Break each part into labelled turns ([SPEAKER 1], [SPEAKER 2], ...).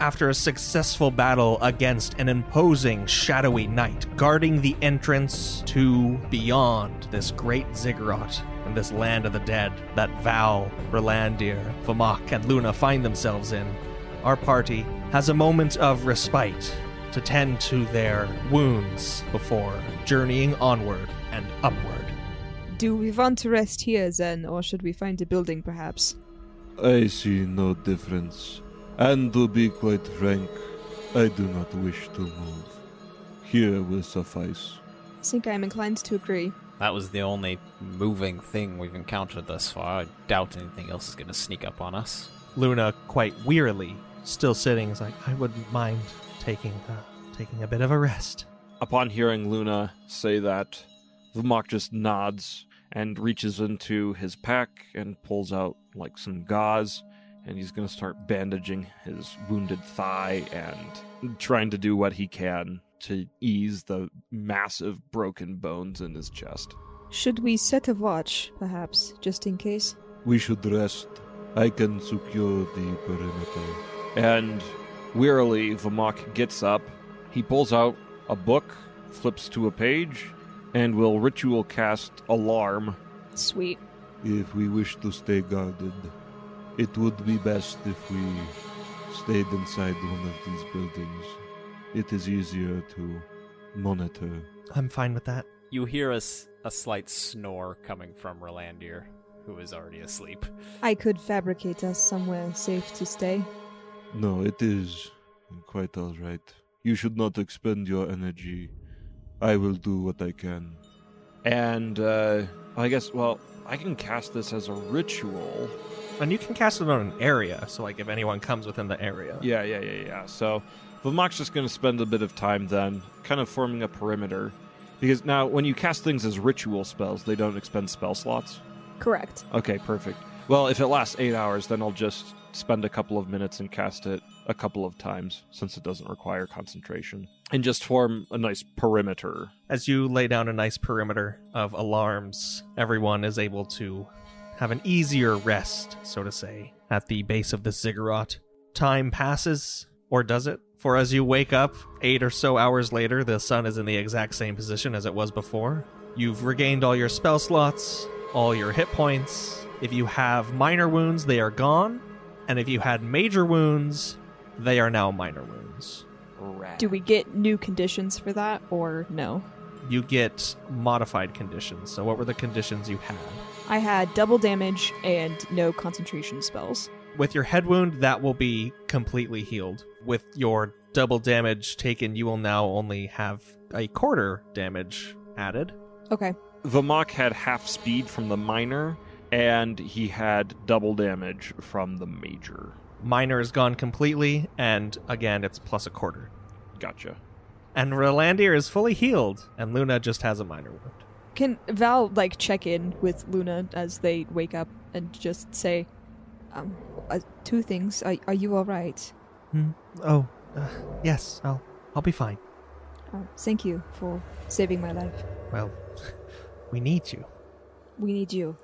[SPEAKER 1] after a successful battle against an imposing shadowy knight guarding the entrance to beyond this great ziggurat and this land of the dead that Val, Rolandir, Vamok, and Luna find themselves in, our party has a moment of respite to tend to their wounds before journeying onward and upward.
[SPEAKER 2] Do we want to rest here then, or should we find a building perhaps?
[SPEAKER 3] I see no difference. And to be quite frank, I do not wish to move. Here will suffice.
[SPEAKER 2] I think I'm inclined to agree.
[SPEAKER 4] That was the only moving thing we've encountered thus far. I doubt anything else is going to sneak up on us.
[SPEAKER 1] Luna, quite wearily, still sitting, is like, I wouldn't mind taking uh, taking a bit of a rest.
[SPEAKER 5] Upon hearing Luna say that, Vamok just nods and reaches into his pack and pulls out like some gauze and he's going to start bandaging his wounded thigh and trying to do what he can to ease the massive broken bones in his chest.
[SPEAKER 2] Should we set a watch, perhaps, just in case?
[SPEAKER 3] We should rest. I can secure the perimeter.
[SPEAKER 5] And wearily, Vamok gets up. He pulls out a book, flips to a page, and will ritual cast Alarm.
[SPEAKER 2] Sweet.
[SPEAKER 3] If we wish to stay guarded, it would be best if we stayed inside one of these buildings. It is easier to monitor.
[SPEAKER 1] I'm fine with that.
[SPEAKER 4] You hear a, a slight snore coming from Rolandir, who is already asleep.
[SPEAKER 2] I could fabricate us somewhere safe to stay.
[SPEAKER 3] No, it is quite all right. You should not expend your energy. I will do what I can.
[SPEAKER 5] And uh, I guess, well, I can cast this as a ritual.
[SPEAKER 1] And you can cast it on an area, so like if anyone comes within the area.
[SPEAKER 5] Yeah, yeah, yeah, yeah. So Vamok's just going to spend a bit of time then, kind of forming a perimeter. Because now, when you cast things as ritual spells, they don't expend spell slots.
[SPEAKER 2] Correct.
[SPEAKER 5] Okay, perfect. Well, if it lasts eight hours, then I'll just spend a couple of minutes and cast it a couple of times, since it doesn't require concentration. And just form a nice perimeter.
[SPEAKER 1] As you lay down a nice perimeter of alarms, everyone is able to have an easier rest, so to say, at the base of the ziggurat. Time passes, or does it? For as you wake up, eight or so hours later, the sun is in the exact same position as it was before. You've regained all your spell slots, all your hit points. If you have minor wounds, they are gone. And if you had major wounds, they are now minor wounds.
[SPEAKER 2] Do we get new conditions for that, or no?
[SPEAKER 1] You get modified conditions. So, what were the conditions you had?
[SPEAKER 2] I had double damage and no concentration spells.
[SPEAKER 1] With your head wound, that will be completely healed. With your double damage taken, you will now only have a quarter damage added.
[SPEAKER 2] Okay.
[SPEAKER 5] Vamok had half speed from the minor, and he had double damage from the major.
[SPEAKER 1] Minor is gone completely, and again, it's plus a quarter.
[SPEAKER 5] Gotcha.
[SPEAKER 1] And Rolandir is fully healed, and Luna just has a minor wound.
[SPEAKER 2] Can Val like check in with Luna as they wake up and just say, um, uh, two things. Are, are you all right?
[SPEAKER 1] Hmm. Oh, uh, yes, I'll, I'll be fine.
[SPEAKER 2] Uh, thank you for saving my life.
[SPEAKER 1] Well, we need you.
[SPEAKER 2] We need you.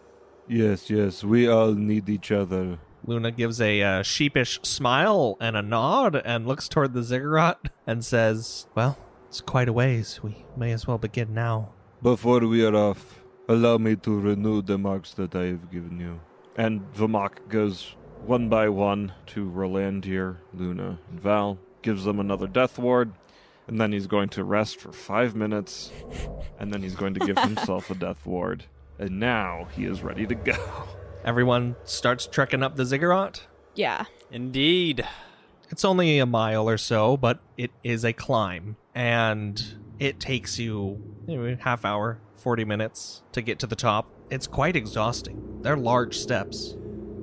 [SPEAKER 3] Yes, yes, we all need each other.
[SPEAKER 1] Luna gives a uh, sheepish smile and a nod and looks toward the ziggurat and says, Well, it's quite a ways. We may as well begin now.
[SPEAKER 3] Before we are off, allow me to renew the marks that I have given you.
[SPEAKER 5] And Vamok goes one by one to Rolandir, Luna, and Val, gives them another death ward, and then he's going to rest for five minutes, and then he's going to give himself a death ward. And now he is ready to go.
[SPEAKER 1] Everyone starts trekking up the ziggurat.
[SPEAKER 2] Yeah.
[SPEAKER 4] Indeed.
[SPEAKER 1] It's only a mile or so, but it is a climb, and it takes you maybe half hour, 40 minutes to get to the top. It's quite exhausting. They're large steps,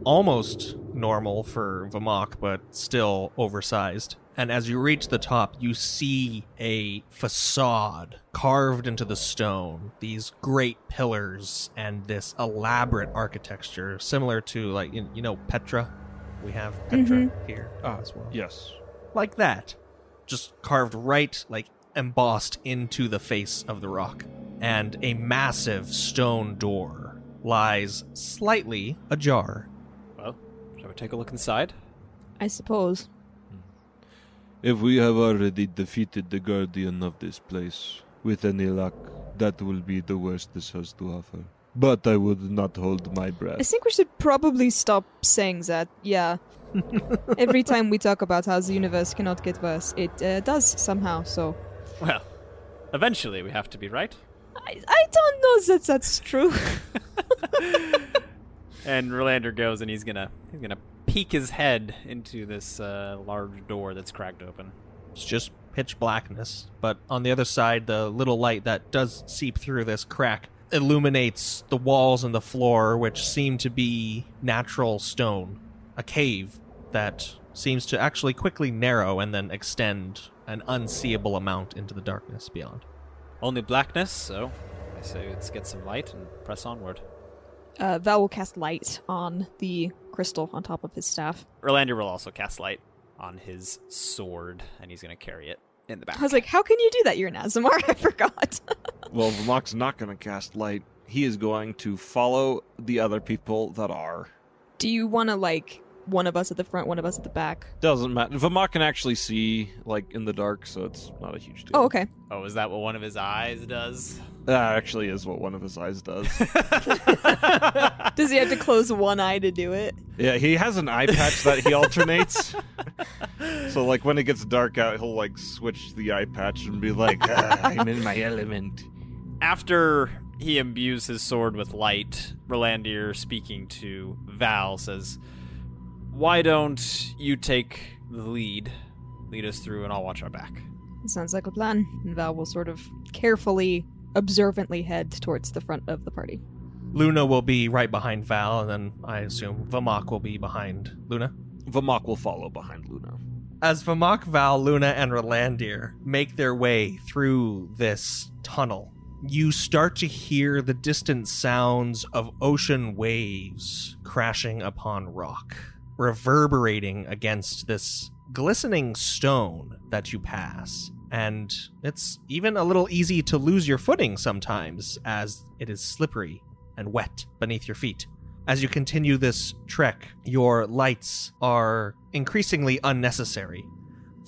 [SPEAKER 1] almost normal for Vamok, but still oversized. And as you reach the top, you see a facade carved into the stone, these great pillars, and this elaborate architecture, similar to, like, you you know, Petra? We have Petra here.
[SPEAKER 5] Ah,
[SPEAKER 1] as well.
[SPEAKER 5] Yes.
[SPEAKER 1] like that. Just carved right like embossed into the face of the rock. And a massive stone door lies slightly ajar.
[SPEAKER 4] Well, shall we take a look inside?
[SPEAKER 2] I suppose.
[SPEAKER 3] If we have already defeated the guardian of this place, with any luck, that will be the worst this has to offer. But I would not hold my breath.
[SPEAKER 2] I think we should probably stop saying that. Yeah. Every time we talk about how the universe cannot get worse, it uh, does somehow. So
[SPEAKER 4] Well, eventually we have to be right.
[SPEAKER 2] I, I don't know that that's true.
[SPEAKER 4] And Rolandir goes and he's gonna he's gonna peek his head into this uh, large door that's cracked open.
[SPEAKER 1] It's just pitch blackness, but on the other side, the little light that does seep through this crack illuminates the walls and the floor, which seem to be natural stone. A cave that seems to actually quickly narrow and then extend an unseeable amount into the darkness beyond.
[SPEAKER 4] Only blackness, so I say let's get some light and press onward.
[SPEAKER 2] Uh, Val will cast light on the crystal on top of his staff.
[SPEAKER 4] Erlander will also cast light on his sword, and he's gonna carry it in the back.
[SPEAKER 2] I was like, how can you do that? You're an Azamar. I forgot.
[SPEAKER 5] Well, Vamok's not going to cast light. He is going to follow the other people that are.
[SPEAKER 2] do you want to, like, one of us at the front, one of us at the back?
[SPEAKER 5] Doesn't matter. Vamok can actually see, like, in the dark, so it's not a huge deal.
[SPEAKER 2] Oh, okay.
[SPEAKER 4] oh, is that what one of his eyes does?
[SPEAKER 5] That actually is what one of his eyes does.
[SPEAKER 2] Does he have to close one eye to do it?
[SPEAKER 5] yeah, he has an eye patch that he alternates. so, like, when it gets dark out, he'll, like, switch the eye patch and be like, "Ah, I'm in my element.
[SPEAKER 4] After he imbues his sword with light, Rolandir, speaking to Val, says, Why don't you take the lead? Lead us through, and I'll watch our back.
[SPEAKER 2] Sounds like a plan. And Val will sort of carefully, observantly head towards the front of the party.
[SPEAKER 1] Luna will be right behind Val, and then I assume Vamok will be behind Luna.
[SPEAKER 5] Vamok will follow behind Luna.
[SPEAKER 1] As Vamok, Val, Luna, and Rolandir make their way through this tunnel, you start to hear the distant sounds of ocean waves crashing upon rock, reverberating against this glistening stone that you pass. And it's even a little easy to lose your footing sometimes, as it is slippery and wet beneath your feet. As you continue this trek, your lights are increasingly unnecessary.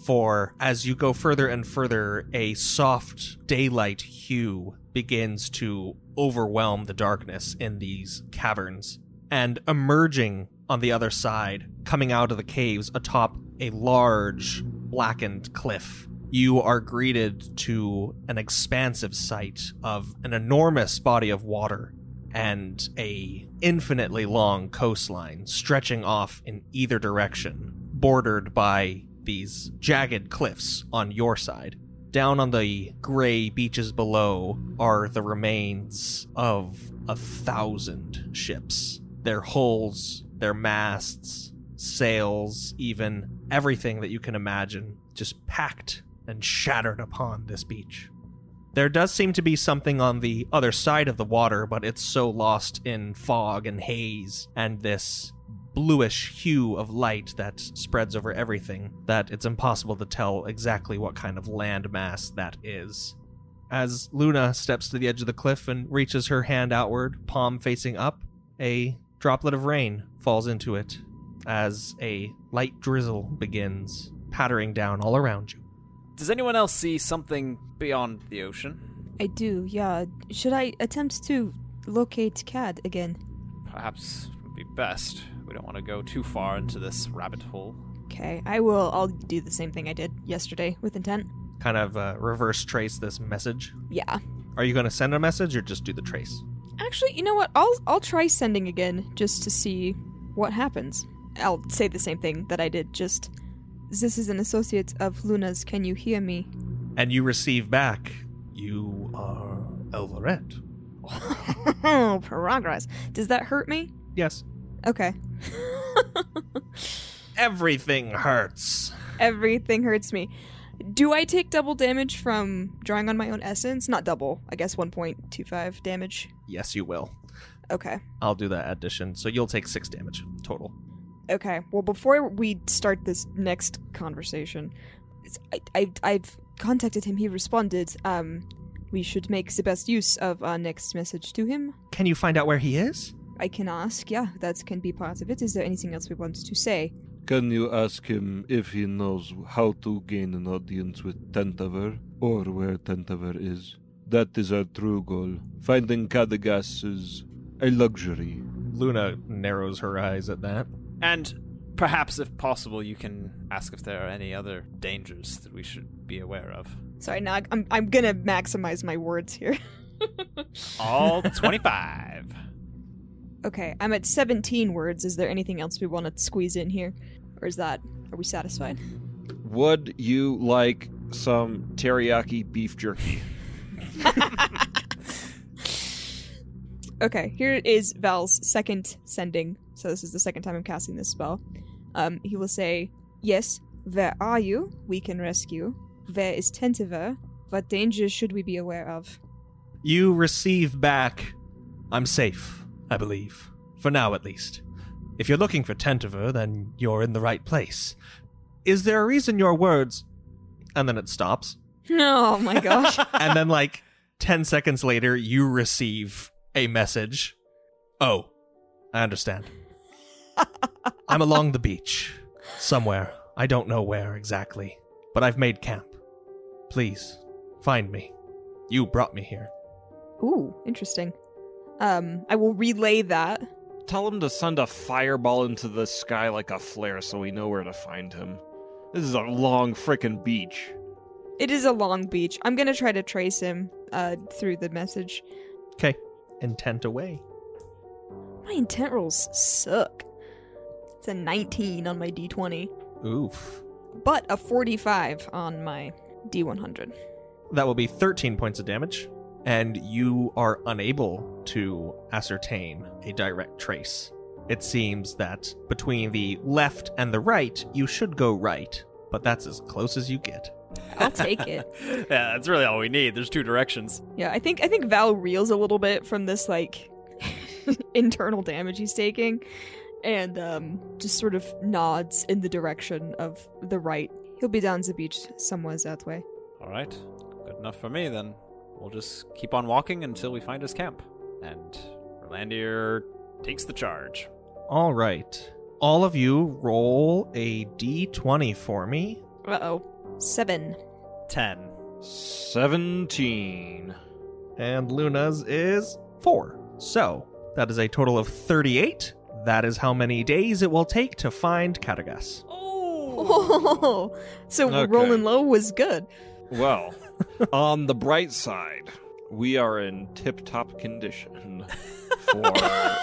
[SPEAKER 1] For as you go further and further, a soft daylight hue begins to overwhelm the darkness in these caverns. And emerging on the other side, coming out of the caves atop a large blackened cliff, you are greeted to an expansive sight of an enormous body of water and a infinitely long coastline stretching off in either direction, bordered by these jagged cliffs on your side. Down on the gray beaches below are the remains of a thousand ships. Their hulls, their masts, sails, even everything that you can imagine, just packed and shattered upon this beach. There does seem to be something on the other side of the water, but it's so lost in fog and haze and this bluish hue of light that spreads over everything that it's impossible to tell exactly what kind of landmass that is. As Luna steps to the edge of the cliff and reaches her hand outward, palm facing up, a droplet of rain falls into it as a light drizzle begins pattering down all around you.
[SPEAKER 4] Does anyone else see something beyond the ocean?
[SPEAKER 2] I do, yeah. Should I attempt to locate Cad again?
[SPEAKER 4] Perhaps would be best. We don't want to go too far into this rabbit hole.
[SPEAKER 2] Okay, I will. I'll do the same thing I did yesterday with intent.
[SPEAKER 1] Kind of uh, reverse trace this message.
[SPEAKER 2] Yeah.
[SPEAKER 1] Are you going to send a message or just do the trace?
[SPEAKER 2] Actually, you know what? I'll I'll try sending again just to see what happens. I'll say the same thing that I did. Just this is an associate of Luna's. Can you hear me?
[SPEAKER 1] And you receive back, you are Elvaret.
[SPEAKER 2] Oh, progress. Does that hurt me?
[SPEAKER 1] Yes.
[SPEAKER 2] Okay.
[SPEAKER 1] Everything hurts.
[SPEAKER 2] Everything hurts me. Do I take double damage from drawing on my own essence? Not double. I guess 1.25 damage.
[SPEAKER 1] Yes, you will.
[SPEAKER 2] Okay.
[SPEAKER 1] I'll do that addition. So you'll take six damage total.
[SPEAKER 2] Okay. Well, before we start this next conversation, it's- I, I, I've contacted him. He responded. Um, we should make the best use of our next message to him.
[SPEAKER 1] Can you find out where he is?
[SPEAKER 2] I can ask. Yeah, that can be part of it. Is there anything else we want to say?
[SPEAKER 3] Can you ask him if he knows how to gain an audience with Tentaver or where Tentaver is? That is our true goal. Finding Cadagas is a luxury.
[SPEAKER 1] Luna narrows her eyes at that.
[SPEAKER 4] And perhaps, if possible, you can ask if there are any other dangers that we should be aware of.
[SPEAKER 2] Sorry, now I'm I'm gonna maximize my words here.
[SPEAKER 4] All 25.
[SPEAKER 2] okay, I'm at 17 words. Is there anything else we want to squeeze in here, or is that are we satisfied?
[SPEAKER 5] Would you like some teriyaki beef jerky?
[SPEAKER 2] Okay, here is Val's second sending. So this is the second time I'm casting this spell. Um, he will say, "Yes, where are you? We can rescue. Where is Tentaver? What dangers should we be aware of?"
[SPEAKER 1] You receive back. I'm safe, I believe. For now, at least. If you're looking for Tentaver, then you're in the right place. Is there a reason your words. And then it stops.
[SPEAKER 2] Oh my gosh.
[SPEAKER 1] And then, like, 10 seconds later, you receive a message. Oh, I understand. I'm along the beach. Somewhere. I don't know where exactly. But I've made camp. Please, find me. You brought me here.
[SPEAKER 2] Ooh, interesting. Um, I will relay that.
[SPEAKER 5] Tell him to send a fireball into the sky like a flare so we know where to find him. This is a long frickin' beach.
[SPEAKER 2] It is a long beach. I'm gonna try to trace him uh, through the message.
[SPEAKER 1] Okay. Intent away.
[SPEAKER 2] My intent rolls suck. It's a 19 on my d20,
[SPEAKER 1] Oof.
[SPEAKER 2] but a 45 on my d100.
[SPEAKER 1] That will be 13 points of damage, and you are unable to ascertain a direct trace. It seems that between the left and the right, you should go right, but that's as close as you get.
[SPEAKER 2] I'll take it.
[SPEAKER 4] yeah, that's really all we need. There's two directions.
[SPEAKER 2] Yeah, I think I think Val reels a little bit from this like internal damage he's taking, and um, just sort of nods in the direction of the right. He'll be down the beach somewhere that way.
[SPEAKER 4] All right. Good enough for me, then. We'll just keep on walking until we find his camp. And Rolandir takes the charge.
[SPEAKER 1] All right. All of you roll a d20 for me.
[SPEAKER 2] Uh oh, seven.
[SPEAKER 4] 10.
[SPEAKER 5] 17.
[SPEAKER 1] And Luna's is 4. So, that is a total of 38. That is how many days it will take to find Katagas.
[SPEAKER 2] Oh, so
[SPEAKER 5] Okay.
[SPEAKER 2] rolling low was good.
[SPEAKER 5] Well, on the bright side, we are in tip top condition for. Uh,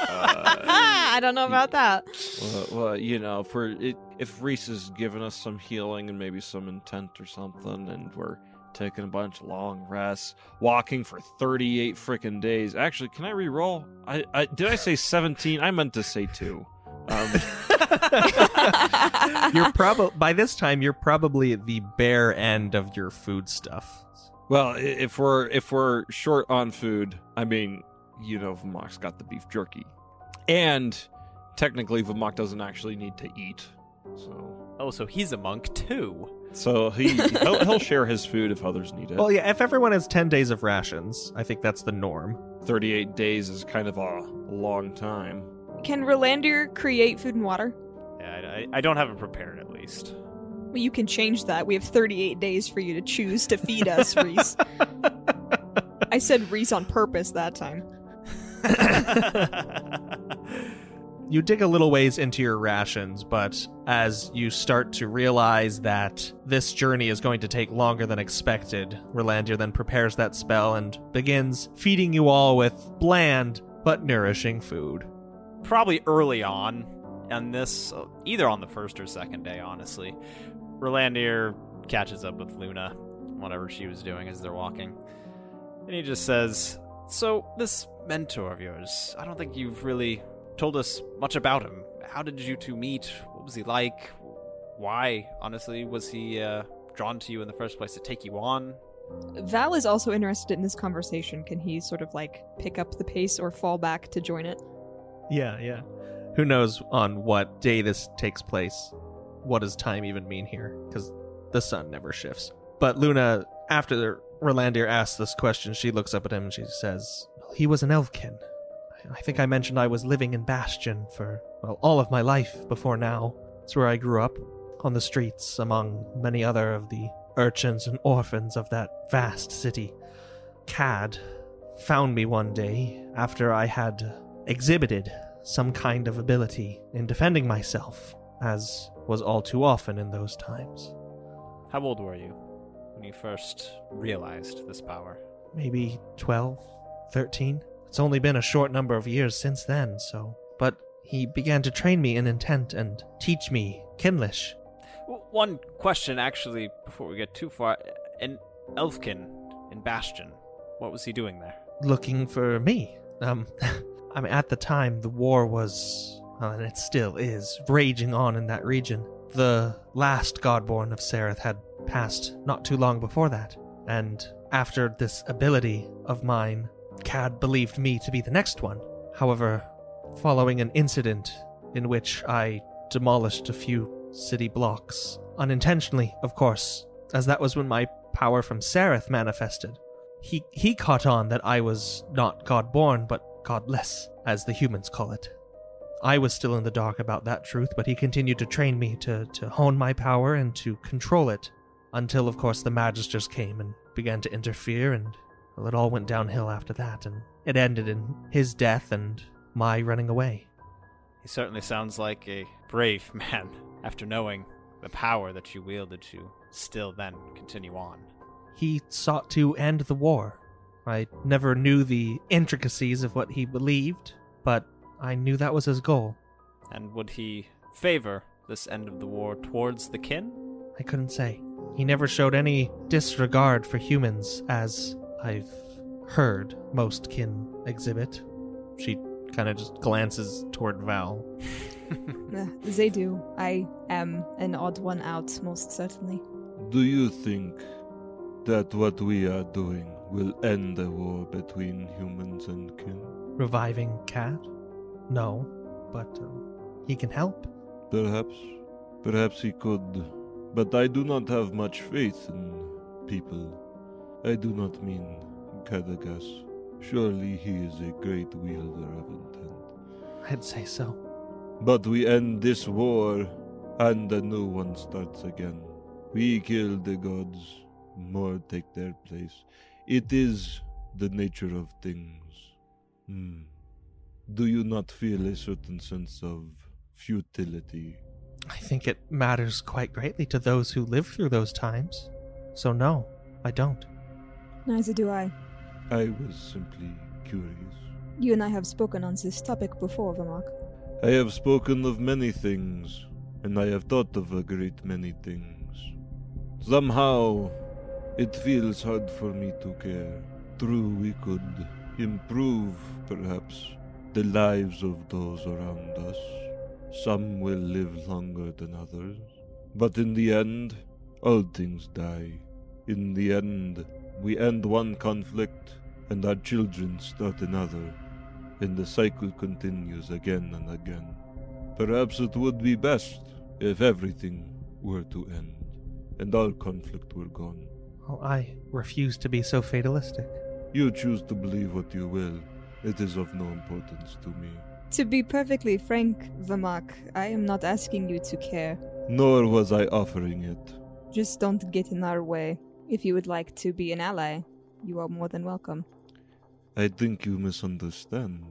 [SPEAKER 2] I don't know about that.
[SPEAKER 5] well, well, you know, for it, if Reese has given us some healing and maybe some intent or something, and we're taking a bunch of long rests, walking for thirty-eight freaking days. Actually, can I re-roll? I, I did I say seventeen? I meant to say two. Um,
[SPEAKER 1] you're probably by this time you're probably at the bare end of your food stuff.
[SPEAKER 5] Well, if we're if we're short on food, I mean, you know, Vamok's got the beef jerky, and technically, Vamok doesn't actually need to eat, so.
[SPEAKER 4] Oh, so he's a monk too.
[SPEAKER 5] So he he'll, he'll share his food if others need it.
[SPEAKER 1] Well, yeah, if everyone has 10 days of rations, I think that's the norm.
[SPEAKER 5] Thirty-eight days is kind of a long time.
[SPEAKER 2] Can Rolandir create food and water?
[SPEAKER 4] Yeah, I, I, I don't have it prepared at least.
[SPEAKER 2] Well, you can change that. We have 38 days for you to choose to feed us, Reese. I said Reese on purpose that time.
[SPEAKER 1] You dig a little ways into your rations, but as you start to realize that this journey is going to take longer than expected, Rolandir then prepares that spell and begins feeding you all with bland but nourishing food.
[SPEAKER 4] Probably early on, and this, uh, either on the first or second day, honestly. Rolandir catches up with Luna, whatever she was doing as they're walking. And he just says, So, this mentor of yours, I don't think you've really told us much about him. How did you two meet? What was he like? Why, honestly, was he uh, drawn to you in the first place to take you on?
[SPEAKER 2] Val is also interested in this conversation. Can he sort of like pick up the pace or fall back to join it?
[SPEAKER 1] Yeah, yeah. Who knows on what day this takes place? What does time even mean here? Because the sun never shifts. But Luna, after Rolandir asks this question, she looks up at him and she says, He was an elfkin. I think I mentioned I was living in Bastion for, well, all of my life before now. It's where I grew up, on the streets, among many other of the urchins and orphans of that vast city. Cad found me one day after I had exhibited some kind of ability in defending myself, as was all too often in those times.
[SPEAKER 4] How old were you when you first realized this power?
[SPEAKER 1] Maybe 12, 13. It's only been a short number of years since then, so. But he began to train me in intent and teach me Kinlish.
[SPEAKER 4] One question, actually, before we get too far. In Elfkin, in Bastion, what was he doing there?
[SPEAKER 1] looking for me. Um, I mean, at the time, the war was, uh, and it still is, raging on in that region. The last Godborn of Sereth had passed not too long before that, and after this ability of mine, Cad believed me to be the next one. However, following an incident in which I demolished a few city blocks, unintentionally, of course, as that was when my power from Sereth manifested he he caught on that I was not God-born, but godless, as the humans call it. I was still in the dark about that truth, but he continued to train me to, to hone my power and to control it, until, of course, the Magisters came and began to interfere, and well, it all went downhill after that, and it ended in his death and my running away.
[SPEAKER 4] He certainly sounds like a brave man after knowing the power that you wielded to still then continue on.
[SPEAKER 1] He sought to end the war. I never knew the intricacies of what he believed, but I knew that was his goal.
[SPEAKER 4] And would he favor this end of the war towards the kin?
[SPEAKER 1] I couldn't say. He never showed any disregard for humans, as I've heard most kin exhibit. She kind of just glances toward Val.
[SPEAKER 2] Uh, they do. I am an odd one out, most certainly.
[SPEAKER 3] Do you think that what we are doing will end the war between humans and kin?
[SPEAKER 1] Reviving Cad? No, but um, he can help.
[SPEAKER 3] Perhaps. Perhaps he could. But I do not have much faith in people. I do not mean Kadagas. Surely he is a great wielder of intent.
[SPEAKER 1] I'd say so.
[SPEAKER 3] But we end this war, and a new one starts again. We kill the gods, more take their place. It is the nature of things. Hmm. Do you not feel a certain sense of futility?
[SPEAKER 1] I think it matters quite greatly to those who live through those times. So, no, I don't.
[SPEAKER 2] Neither do I.
[SPEAKER 3] I was simply curious.
[SPEAKER 2] You and I have spoken on this topic before, Vermark.
[SPEAKER 3] I have spoken of many things, and I have thought of a great many things. Somehow, it feels hard for me to care. True, we could improve, perhaps, the lives of those around us. Some will live longer than others. But in the end, all things die. In the end, we end one conflict, and our children start another and the cycle continues again and again. Perhaps it would be best if everything were to end, and all conflict were gone.
[SPEAKER 1] Well, I refuse to be so fatalistic.
[SPEAKER 3] You choose to believe what you will. It is of no importance to me.
[SPEAKER 2] To be perfectly frank, Vamok, I am not asking you to care.
[SPEAKER 3] Nor was I offering it.
[SPEAKER 2] Just don't get in our way. If you would like to be an ally, you are more than welcome.
[SPEAKER 3] I think you misunderstand.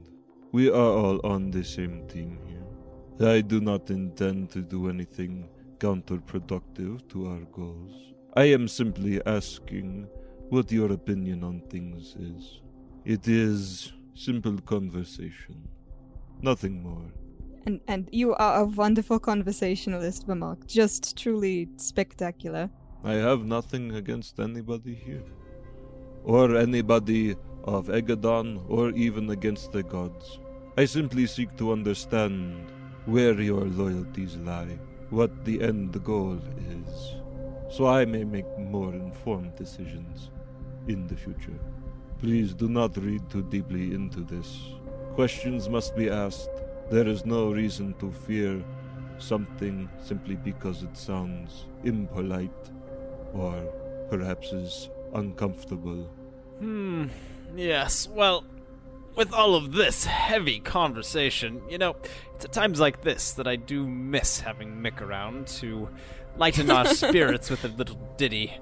[SPEAKER 3] We are all on the same team here. I do not intend to do anything counterproductive to our goals. I am simply asking what your opinion on things is. It is simple conversation. Nothing more.
[SPEAKER 2] And and you are a wonderful conversationalist, Vermark. Just truly spectacular.
[SPEAKER 3] I have nothing against anybody here. Or anybody of Egadon, or even against the gods. I simply seek to understand where your loyalties lie, what the end goal is, so I may make more informed decisions in the future. Please do not read too deeply into this. Questions must be asked. There is no reason to fear something simply because it sounds impolite or perhaps is uncomfortable.
[SPEAKER 4] Hmm. Yes. Well, with all of this heavy conversation, you know, it's at times like this that I do miss having Mick around to lighten our spirits with a little ditty.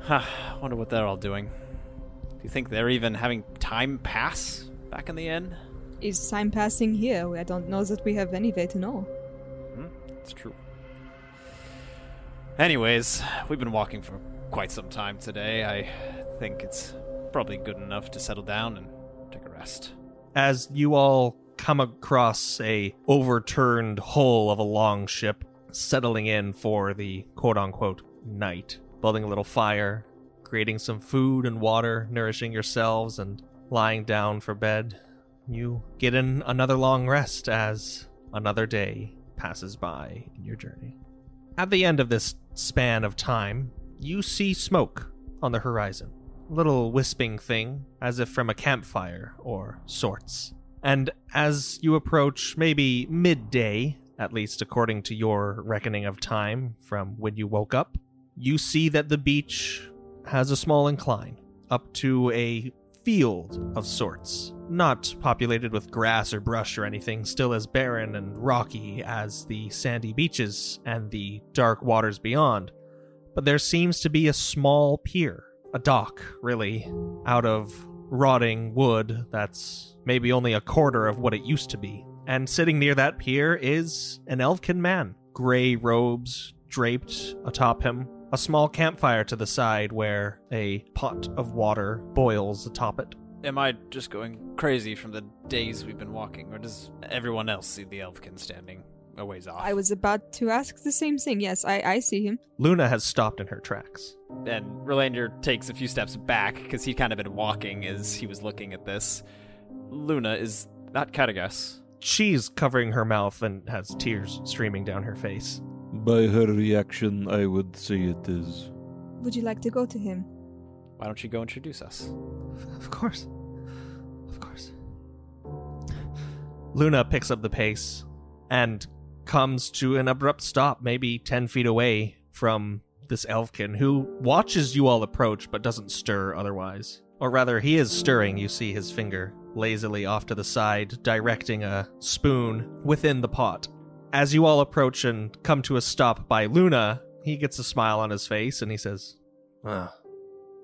[SPEAKER 4] Huh, wonder what they're all doing. Do you think they're even having time pass back in the inn?
[SPEAKER 2] Is time passing here? I don't know that we have any way to know.
[SPEAKER 4] Hmm, it's true. Anyways, we've been walking for quite some time today. I think it's probably good enough to settle down and take a rest.
[SPEAKER 1] As you all come across a overturned hull of a long ship settling in for the quote unquote night, building a little fire, creating some food and water, nourishing yourselves, and lying down for bed, you get in another long rest as another day passes by in your journey. At the end of this span of time, you see smoke on the horizon. Little wisping thing, as if from a campfire or sorts. And as you approach maybe midday, at least according to your reckoning of time from when you woke up, you see that the beach has a small incline up to a field of sorts. Not populated with grass or brush or anything, still as barren and rocky as the sandy beaches and the dark waters beyond. But there seems to be a small pier, a dock, really, out of rotting wood that's maybe only a quarter of what it used to be. And sitting near that pier is an elfkin man, gray robes draped atop him, a small campfire to the side where a pot of water boils atop it.
[SPEAKER 4] Am I just going crazy from the days we've been walking, or does everyone else see the elfkin standing a ways off?
[SPEAKER 2] I was about to ask the same thing. Yes, I, I see him.
[SPEAKER 1] Luna has stopped in her tracks.
[SPEAKER 4] And Rolandir takes a few steps back because he'd kind of been walking as he was looking at this. Luna is not Katagas.
[SPEAKER 1] She's covering her mouth and has tears streaming down her face.
[SPEAKER 3] By her reaction, I would say it is.
[SPEAKER 2] Would you like to go to him?
[SPEAKER 4] Why don't you go introduce us?
[SPEAKER 1] Of course. Of course. Luna picks up the pace and comes to an abrupt stop, maybe 10 feet away from this elfkin, who watches you all approach but doesn't stir otherwise. Or rather, he is stirring. You see his finger lazily off to the side, directing a spoon within the pot. As you all approach and come to a stop by Luna, he gets a smile on his face and he says, Ah,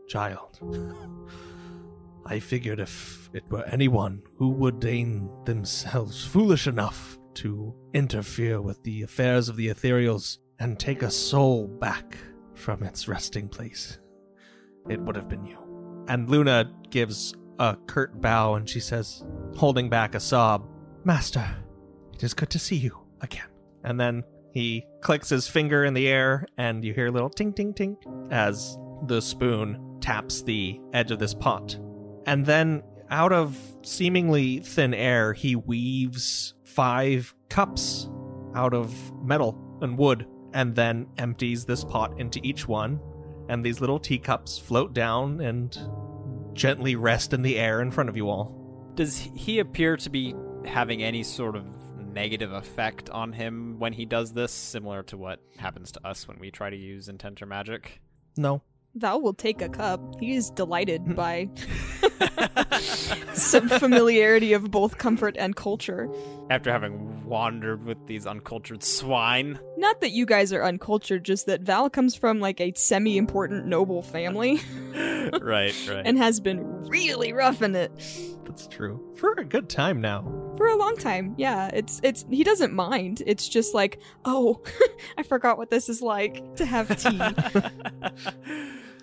[SPEAKER 1] child. I figured if it were anyone who would deign themselves foolish enough to interfere with the affairs of the ethereals and take a soul back from its resting place, it would have been you. And Luna gives a curt bow and she says, holding back a sob, Master, it is good to see you again. And then he clicks his finger in the air and you hear a little ting ting ting as the spoon taps the edge of this pot. And then out of seemingly thin air, he weaves five cups out of metal and wood and then empties this pot into each one. And these little teacups float down and gently rest in the air in front of you all.
[SPEAKER 4] Does he appear to be having any sort of negative effect on him when he does this, similar to what happens to us when we try to use intent or magic?
[SPEAKER 1] No.
[SPEAKER 2] Val will take a cup. He is delighted by some familiarity of both comfort and culture.
[SPEAKER 4] After having wandered with these uncultured swine.
[SPEAKER 2] Not that you guys are uncultured, just that Val comes from like a semi important noble family
[SPEAKER 4] right, right.
[SPEAKER 2] and has been really rough in it
[SPEAKER 1] That's true. For a good time now.
[SPEAKER 2] for a long time. Yeah, it's it's he doesn't mind. It's just like, oh, I forgot what this is like to have tea.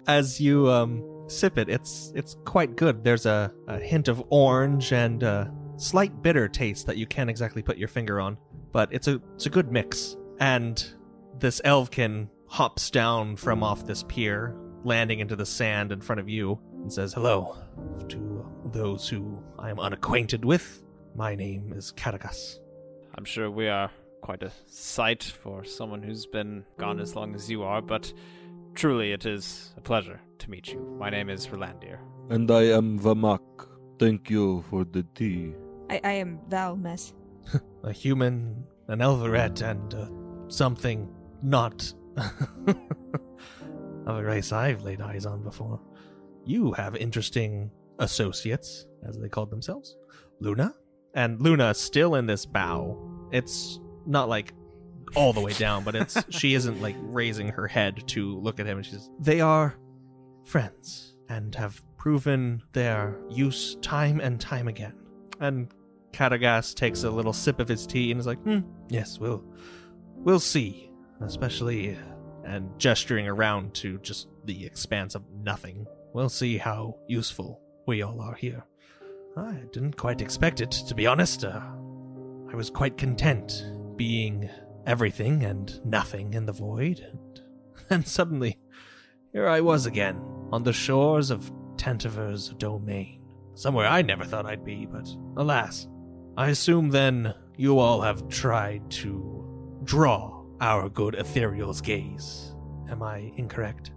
[SPEAKER 1] As you um sip it, it's it's quite good. There's a, a hint of orange and a slight bitter taste that you can't exactly put your finger on, but it's a it's a good mix. And this elfkin hops down from off this pier, landing into the sand in front of you, and says, "Hello to those who I am unacquainted with. My name is Katagas."
[SPEAKER 4] I'm sure we are quite a sight for someone who's been gone as long as you are, but truly it is a pleasure to meet you. My name is Rolandir.
[SPEAKER 3] And I am Vamok. Thank you for the tea.
[SPEAKER 2] I, I am Val Mess.
[SPEAKER 1] a human, an Elveret, and uh, something not of a race I've laid eyes on before. You have interesting associates, as they called themselves, Luna. And Luna still in this bow. It's not like all the way down, but it's she isn't like raising her head to look at him and she says, They are friends and have proven their use time and time again. And Katagas takes a little sip of his tea and is like, hmm, yes, we'll we'll see. Especially and gesturing around to just the expanse of nothing. We'll see how useful we all are here. I didn't quite expect it, to be honest. Uh, I was quite content being everything and nothing in the void, and then suddenly, here I was again, on the shores of Tentaver's domain. Somewhere I never thought I'd be, but alas. I assume then you all have tried to draw our good ethereal's gaze. Am I incorrect?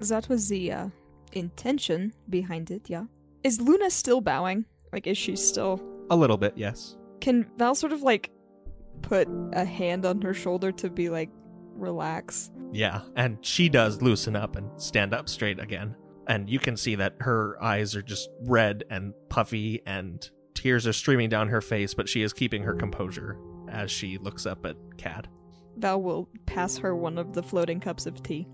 [SPEAKER 2] That was the uh, intention behind it, yeah. Is Luna still bowing? Like, is she still.
[SPEAKER 1] A little bit, yes.
[SPEAKER 2] Can Val sort of like put a hand on her shoulder to be like, relax?
[SPEAKER 1] Yeah, and she does loosen up and stand up straight again. And you can see that her eyes are just red and puffy, and tears are streaming down her face, but she is keeping her composure as she looks up at Cad.
[SPEAKER 2] Val will pass her one of the floating cups of tea.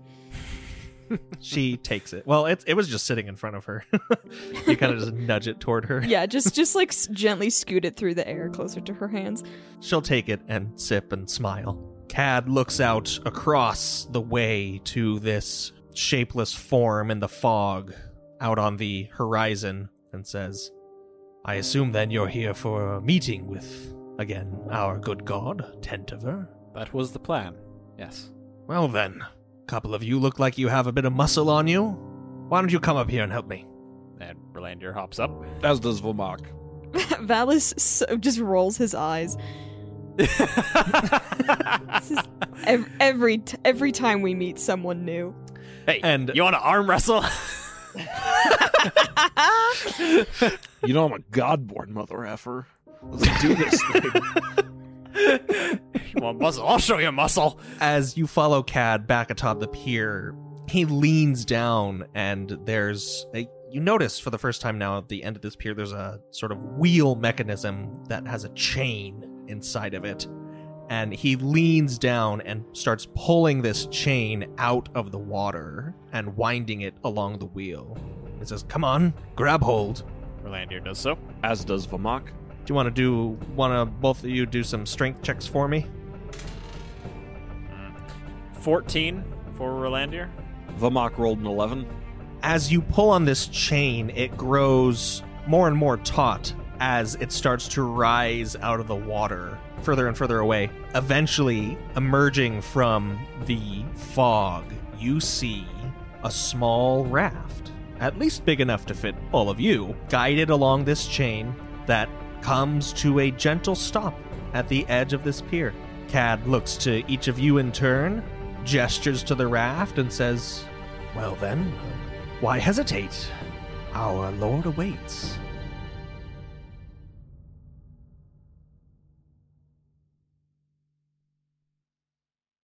[SPEAKER 1] She takes it. Well, it, it was just sitting in front of her. you kind of just nudge it toward her.
[SPEAKER 2] Yeah, just just like gently scoot it through the air closer to her hands.
[SPEAKER 1] She'll take it and sip and smile. Cad looks out across the way to this shapeless form in the fog out on the horizon and says, I assume then you're here for a meeting with, again, our good god, Tentaver.
[SPEAKER 4] That was the plan. Yes.
[SPEAKER 1] Well then, a couple of you look like you have a bit of muscle on you. Why don't you come up here and help me?
[SPEAKER 4] And Rolandir hops up.
[SPEAKER 5] As does Vomak.
[SPEAKER 2] Valis so, just rolls his eyes. This is ev- every t- every time we meet someone new.
[SPEAKER 4] hey,
[SPEAKER 1] And-
[SPEAKER 4] you want to arm wrestle?
[SPEAKER 5] You know I'm a godborn mother effer. Let's do this thing.
[SPEAKER 4] You want muscle? I'll show you muscle.
[SPEAKER 1] as you follow Cad back atop the pier, he leans down and there's a you notice for the first time now at the end of this pier there's a sort of wheel mechanism that has a chain inside of it. And he leans down and starts pulling this chain out of the water and winding it along the wheel. He says, Come on, grab hold.
[SPEAKER 4] Rolandir does so.
[SPEAKER 5] As does Vomak.
[SPEAKER 1] Do you want to do, want to both of you do some strength checks for me?
[SPEAKER 4] 14 for Rolandir.
[SPEAKER 5] Vomak rolled an 11.
[SPEAKER 1] as you pull on this chain, it grows more and more taut as it starts to rise out of the water further and further away. Eventually, emerging from the fog, you see a small raft, at least big enough to fit all of you, guided along this chain that comes to a gentle stop at the edge of this pier. Cad looks to each of you in turn, gestures to the raft, and says, Well then, why hesitate? Our Lord awaits.